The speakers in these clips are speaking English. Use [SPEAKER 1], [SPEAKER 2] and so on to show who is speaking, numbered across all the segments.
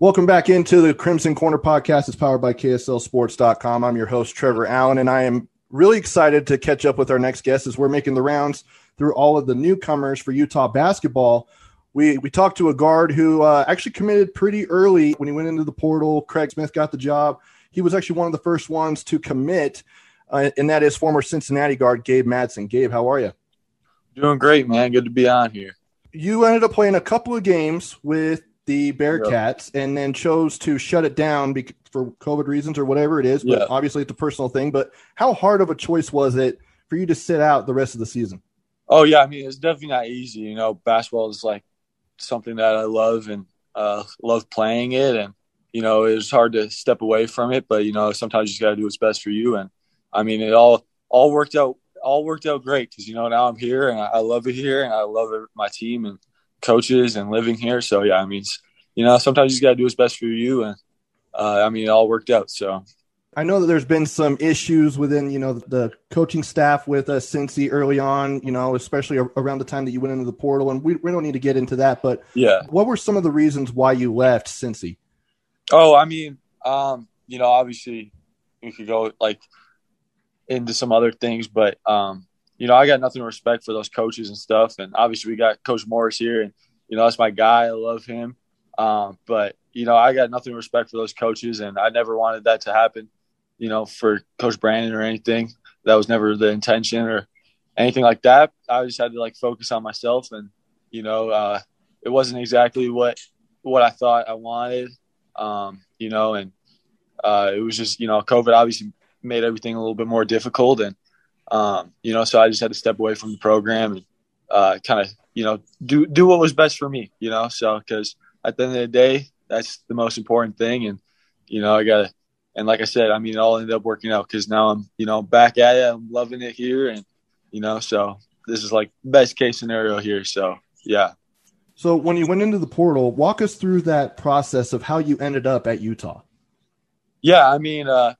[SPEAKER 1] Welcome back into the Crimson Corner podcast. It's powered by KSLSports.com. I'm your host, Trevor Allen, and I am really excited to catch up with our next guest as we're making the rounds through all of the newcomers for Utah basketball. We, we talked to a guard who uh, actually committed pretty early when he went into the portal. Craig Smith got the job. He was actually one of the first ones to commit, uh, and that is former Cincinnati guard Gabe Madsen. Gabe, how are you?
[SPEAKER 2] Doing great, man. Good to be on here.
[SPEAKER 1] You ended up playing a couple of games with the Bearcats yep. and then chose to shut it down because, for COVID reasons or whatever it is. But yeah. obviously, it's a personal thing. But how hard of a choice was it for you to sit out the rest of the season?
[SPEAKER 2] Oh yeah, I mean it's definitely not easy. You know, basketball is like something that I love and uh, love playing it, and you know it was hard to step away from it. But you know sometimes you just got to do what's best for you. And I mean it all all worked out all worked out great because you know now I'm here and I, I love it here and I love it, my team and coaches and living here. So yeah, I mean, you know, sometimes you just got to do what's best for you, and uh, I mean, it all worked out. So
[SPEAKER 1] I know that there's been some issues within, you know, the coaching staff with uh, Cincy early on, you know, especially around the time that you went into the portal, and we, we don't need to get into that. But
[SPEAKER 2] yeah,
[SPEAKER 1] what were some of the reasons why you left Cincy?
[SPEAKER 2] Oh, I mean, um, you know, obviously we could go like into some other things, but um, you know, I got nothing to respect for those coaches and stuff. And obviously, we got Coach Morris here, and you know, that's my guy. I love him. Um, but you know, I got nothing to respect for those coaches, and I never wanted that to happen. You know, for Coach Brannen or anything. That was never the intention or anything like that. I just had to like focus on myself, and you know, uh, it wasn't exactly what what I thought I wanted. Um, you know, and uh, it was just you know, COVID obviously made everything a little bit more difficult, and um, you know, so I just had to step away from the program and uh, kind of, you know, do do what was best for me. You know, so because at the end of the day, that's the most important thing. And you know, I gotta. And like I said, I mean, it all ended up working out because now I'm, you know, back at it. I'm loving it here, and you know, so this is like best case scenario here. So yeah.
[SPEAKER 1] So when you went into the portal, walk us through that process of how you ended up at Utah.
[SPEAKER 2] Yeah, I mean, uh,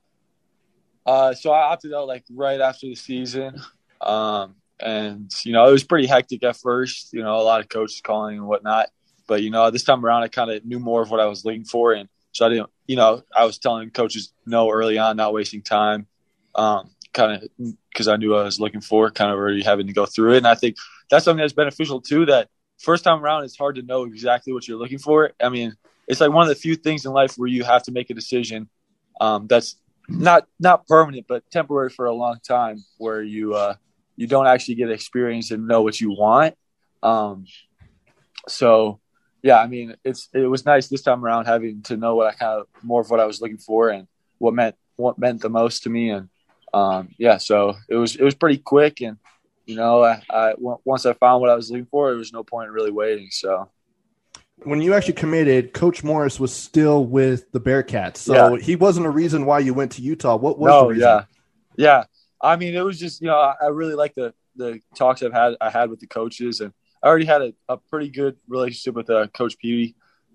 [SPEAKER 2] uh, so I opted out like right after the season. Um, and, you know, it was pretty hectic at first, you know, a lot of coaches calling and whatnot. But, you know, this time around, I kind of knew more of what I was looking for. And so I didn't, you know, I was telling coaches no early on, not wasting time, um, kind of because I knew I was looking for, kind of already having to go through it. And I think that's something that's beneficial too, that first time around, it's hard to know exactly what you're looking for. I mean, it's like one of the few things in life where you have to make a decision um, that's not not permanent, but temporary for a long time, where you uh, you don't actually get experience and know what you want. Um, so, yeah, I mean, it's it was nice this time around having to know what I kind of more of what I was looking for and what meant what meant the most to me, and um, yeah, so it was it was pretty quick, and you know, I, I once I found what I was looking for, there was no point in really waiting. So
[SPEAKER 1] when you actually committed, Coach Morris was still with the Bearcats, so yeah. he wasn't a reason why you went to Utah. What was no, the reason?
[SPEAKER 2] Yeah, yeah. I mean, it was just you know I really like the the talks I've had I had with the coaches, and I already had a, a pretty good relationship with uh, Coach Peavy.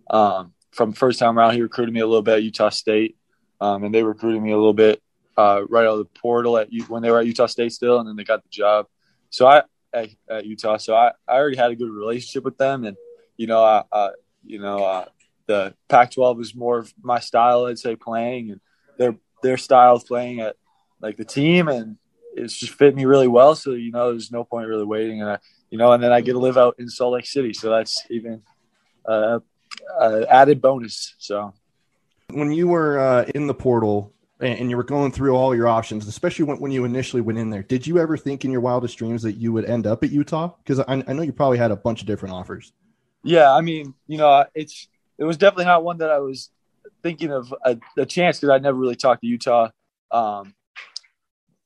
[SPEAKER 2] Um, from first time around, he recruited me a little bit at Utah State, um, and they recruited me a little bit uh, right out of the portal at when they were at Utah State still, and then they got the job. So I at, at Utah, so I, I already had a good relationship with them, and you know, uh, uh, you know, uh, the Pac-12 is more of my style, I'd say, playing, and their their style of playing at like the team, and it's just fit me really well. So you know, there's no point really waiting, and I, you know, and then I get to live out in Salt Lake City, so that's even uh, uh, added bonus. So.
[SPEAKER 1] When you were uh, in the portal and you were going through all your options, especially when, when you initially went in there, did you ever think in your wildest dreams that you would end up at Utah? Because I, I know you probably had a bunch of different offers.
[SPEAKER 2] Yeah, I mean, you know, it's it was definitely not one that I was thinking of a, a chance because I never really talked to Utah, um,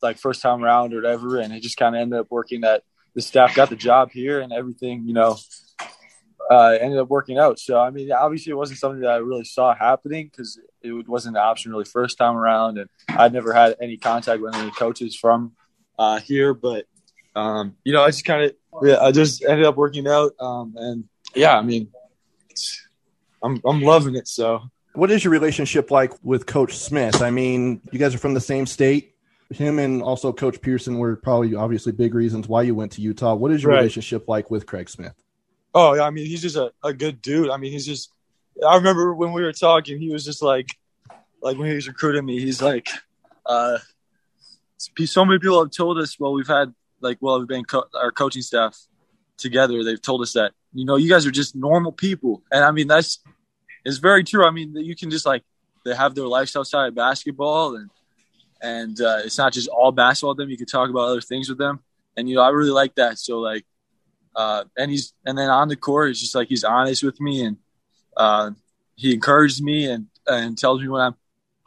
[SPEAKER 2] like first time around or whatever, and it just kind of ended up working that the staff got the job here and everything, you know, uh, ended up working out. So I mean, obviously, it wasn't something that I really saw happening because it wasn't an option really first time around, and I'd never had any contact with any coaches from uh, here. But um, you know, I just kind of yeah, I just ended up working out, um, and yeah, I mean, I'm I'm loving it. So,
[SPEAKER 1] what is your relationship like with Coach Smith? I mean, you guys are from the same state. Him and also Coach Pearson were probably obviously big reasons why you went to Utah. What is your right. relationship like with Craig Smith?
[SPEAKER 2] Oh, yeah, I mean, he's just a, a good dude. I mean, he's just. I remember when we were talking, he was just like, like when he was recruiting me, he's like, uh, so many people have told us, well, we've had like, well, we've been co- our coaching staff together. They've told us that you know you guys are just normal people, and I mean that's is very true. I mean you can just like they have their lives outside of basketball, and and uh, it's not just all basketball. With them, you can talk about other things with them, and you know I really like that. So like, uh, and he's and then on the court, it's just like he's honest with me, and uh, he encourages me and and tells me when I'm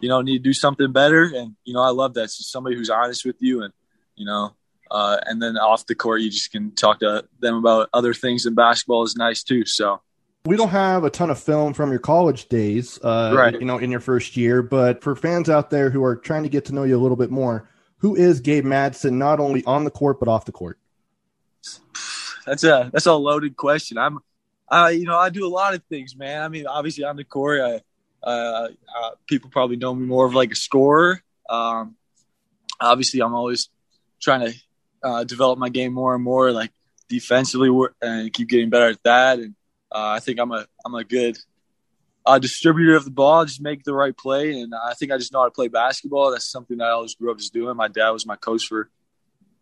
[SPEAKER 2] you know need to do something better, and you know I love that. So somebody who's honest with you, and you know uh, and then off the court, you just can talk to them about other things. And basketball is nice too. So
[SPEAKER 1] we don't have a ton of film from your college days, uh, right. you know, in your first year. But for fans out there who are trying to get to know you a little bit more, who is Gabe Madsen, not only on the court but off the court?
[SPEAKER 2] That's a that's a loaded question. I'm, I you know, I do a lot of things, man. I mean, obviously on the court, I, uh, uh, people probably know me more of like a scorer. Um, obviously, I'm always trying to uh, develop my game more and more, like defensively, and keep getting better at that. And uh, I think I'm a I'm a good uh, distributor of the ball, just make the right play. And I think I just know how to play basketball. That's something that I always grew up just doing. My dad was my coach for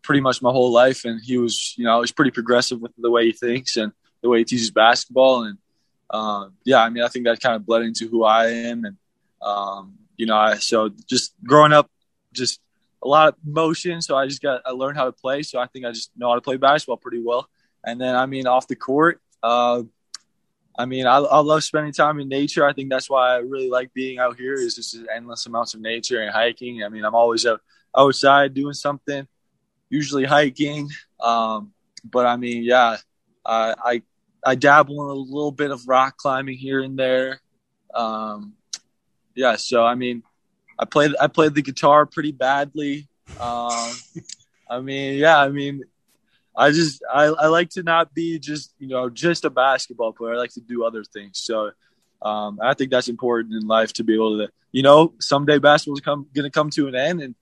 [SPEAKER 2] pretty much my whole life, and he was, you know, he's pretty progressive with the way he thinks and the way he teaches basketball. And um, yeah, I mean, I think that kind of bled into who I am. And um, you know, I, so just growing up, just a lot of motion, so I just got I learned how to play. So I think I just know how to play basketball pretty well. And then I mean, off the court, uh, I mean, I, I love spending time in nature. I think that's why I really like being out here. Is just endless amounts of nature and hiking. I mean, I'm always out, outside doing something, usually hiking. Um, but I mean, yeah, I, I I dabble in a little bit of rock climbing here and there. Um, yeah, so I mean, I played I played the guitar pretty badly. Um, I mean, yeah, I mean, I just I, I like to not be just you know just a basketball player. I like to do other things. So um, I think that's important in life to be able to you know someday basketball's come going to come to an end, and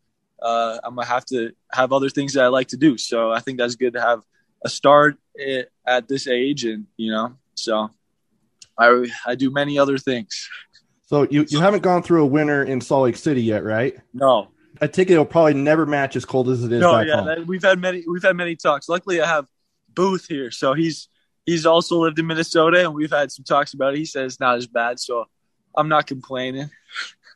[SPEAKER 2] uh, I'm gonna have to have other things that I like to do. So I think that's good to have a start at this age, and you know, so I I do many other things.
[SPEAKER 1] So you, you haven't gone through a winter in Salt Lake City yet, right?
[SPEAKER 2] No.
[SPEAKER 1] I think it'll probably never match as cold as it is. No, yeah,
[SPEAKER 2] we've had many we've had many talks. Luckily, I have Booth here, so he's he's also lived in Minnesota, and we've had some talks about it. He says it's not as bad, so I'm not complaining.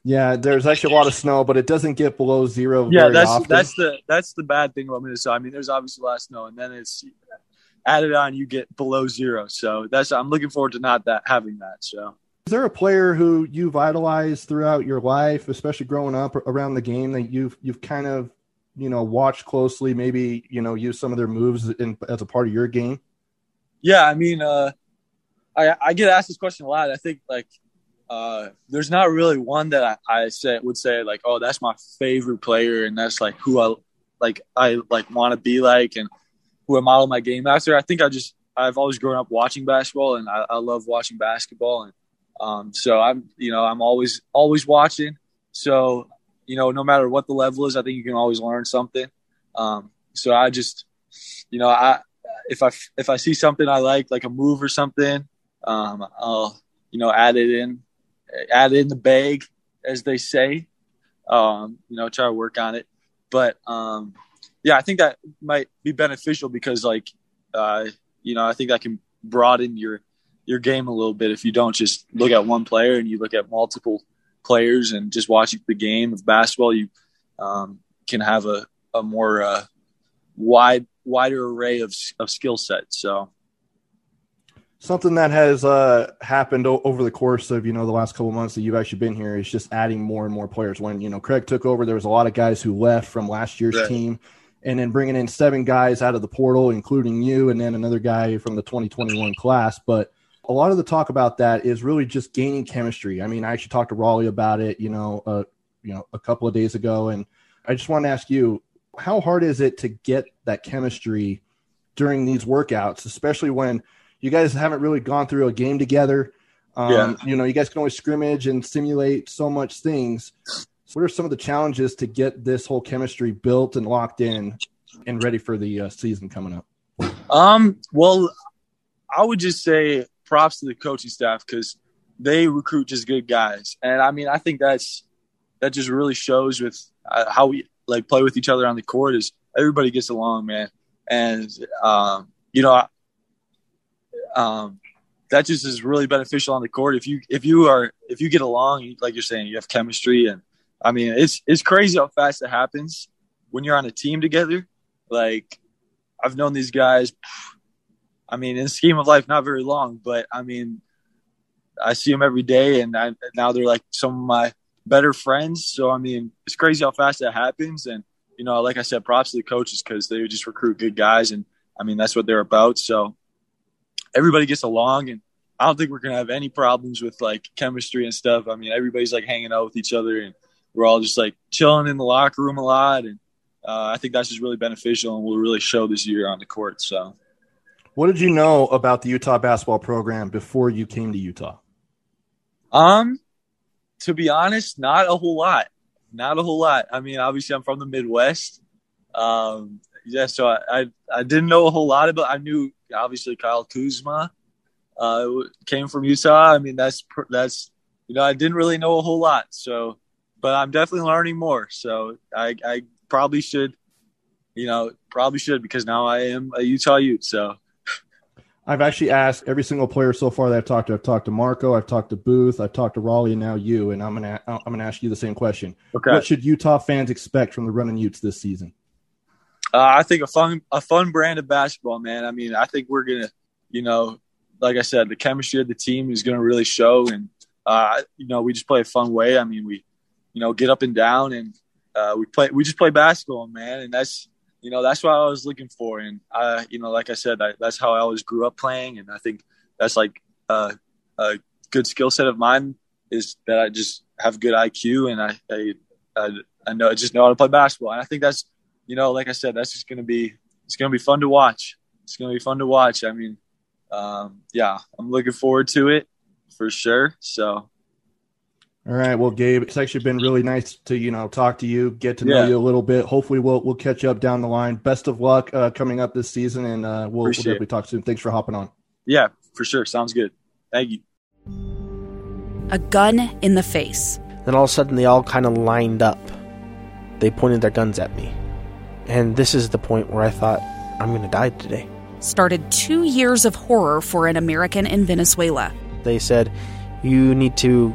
[SPEAKER 1] Yeah, there's actually a lot of snow, but it doesn't get below zero.
[SPEAKER 2] Yeah, that's
[SPEAKER 1] often.
[SPEAKER 2] that's the that's the bad thing about Minnesota. I mean, there's obviously a lot of snow, and then it's added on, you get below zero. So that's I'm looking forward to not that having that. So
[SPEAKER 1] is there a player who you've idolized throughout your life, especially growing up around the game, that you've you've kind of you know watched closely? Maybe you know use some of their moves in, as a part of your game.
[SPEAKER 2] Yeah, I mean, uh, I I get asked this question a lot. I think like uh, there's not really one that I, I say would say like, oh, that's my favorite player, and that's like who I like I like want to be like, and who I model my game after. I think I just I've always grown up watching basketball, and I, I love watching basketball, and um, so I'm, you know, I'm always always watching. So you know, no matter what the level is, I think you can always learn something. Um, so I just, you know, I if I if I see something I like, like a move or something, um, I'll you know add it in, add it in the bag, as they say. Um, you know, try to work on it. But um, yeah, I think that might be beneficial because, like, uh, you know, I think that can broaden your your game a little bit if you don't just look at one player and you look at multiple players and just watching the game of basketball, you um, can have a, a more uh, wide wider array of of skill sets. So
[SPEAKER 1] something that has uh, happened o- over the course of you know the last couple months that you've actually been here is just adding more and more players. When you know Craig took over, there was a lot of guys who left from last year's
[SPEAKER 2] Right.
[SPEAKER 1] team, and then bringing in seven guys out of the portal, including you, and then another guy from the 2021 class. But a lot of the talk about that is really just gaining chemistry. I mean, I actually talked to Rollie about it, you know, uh, you know, a couple of days ago, and I just want to ask you, how hard is it to get that chemistry during these workouts, especially when you guys haven't really gone through a game together? Um,
[SPEAKER 2] Yeah.
[SPEAKER 1] You know, you guys can always scrimmage and simulate so much things. What are some of the challenges to get this whole chemistry built and locked in and ready for the uh, season coming up?
[SPEAKER 2] Um, well, I would just say props to the coaching staff because they recruit just good guys, and I mean, I think that's that just really shows with uh, how we like play with each other on the court. Is everybody gets along, man, and um, you know, um, that just is really beneficial on the court. If you if you are if you get along, like you're saying, you have chemistry, and I mean, it's it's crazy how fast it happens when you're on a team together. Like I've known these guys. I mean, in the scheme of life, not very long, but I mean, I see them every day, and I, now they're like some of my better friends. So I mean, it's crazy how fast that happens. And you know, like I said, props to the coaches because they just recruit good guys, and I mean that's what they're about. So everybody gets along, and I don't think we're gonna have any problems with like chemistry and stuff. I mean, everybody's like hanging out with each other, and we're all just like chilling in the locker room a lot, and uh, I think that's just really beneficial, and will really show this year on the court. So.
[SPEAKER 1] What did you know about the Utah basketball program before you came to Utah?
[SPEAKER 2] Um, to be honest, not a whole lot. Not a whole lot. I mean, obviously, I'm from the Midwest. Um, yeah, so I, I, I didn't know a whole lot about. I knew obviously Kyle Kuzma uh, came from Utah. I mean, that's that's you know I didn't really know a whole lot. So, but I'm definitely learning more. So I I probably should, you know, probably should because now I am a Utah Ute. So
[SPEAKER 1] I've actually asked every single player so far that I've talked to. I've talked to Marco, I've talked to Booth, I've talked to Rollie, and now you. And I'm gonna I'm gonna ask you the same question.
[SPEAKER 2] okay.
[SPEAKER 1] What should Utah fans expect from the Running Utes this season?
[SPEAKER 2] Uh, I think a fun a fun brand of basketball, man. I mean, I think we're gonna, you know, like I said, the chemistry of the team is gonna really show, and uh, you know, we just play a fun way. I mean, we, you know, get up and down, and uh, we play we just play basketball, man, and that's you know that's what I was looking for, and I, you know, like I said, I, that's how I always grew up playing, and I think that's like uh, a good skill set of mine is that I just have good IQ, and I I, I, I know I just know how to play basketball, and I think that's you know, like I said, that's just to be it's to be fun to watch. It's to be fun to watch. I mean, um, yeah, I'm looking forward to it for sure. So
[SPEAKER 1] All right. Well, Gabe, it's actually been really nice to you know talk to you, get to know
[SPEAKER 2] Yeah.
[SPEAKER 1] you a little bit. Hopefully, we'll we'll catch up down the line. Best of luck uh, coming up this season, and uh, we'll, we'll
[SPEAKER 2] Appreciate
[SPEAKER 1] definitely talk soon. Thanks for hopping on.
[SPEAKER 2] yeah, for sure, sounds good. Thank you.
[SPEAKER 3] A gun in the face.
[SPEAKER 4] Then all of a sudden, they all kind of lined up. They pointed their guns at me. And this is the point where I thought, I'm going to die today.
[SPEAKER 3] Started two years of horror for an American in Venezuela.
[SPEAKER 4] They said, You need to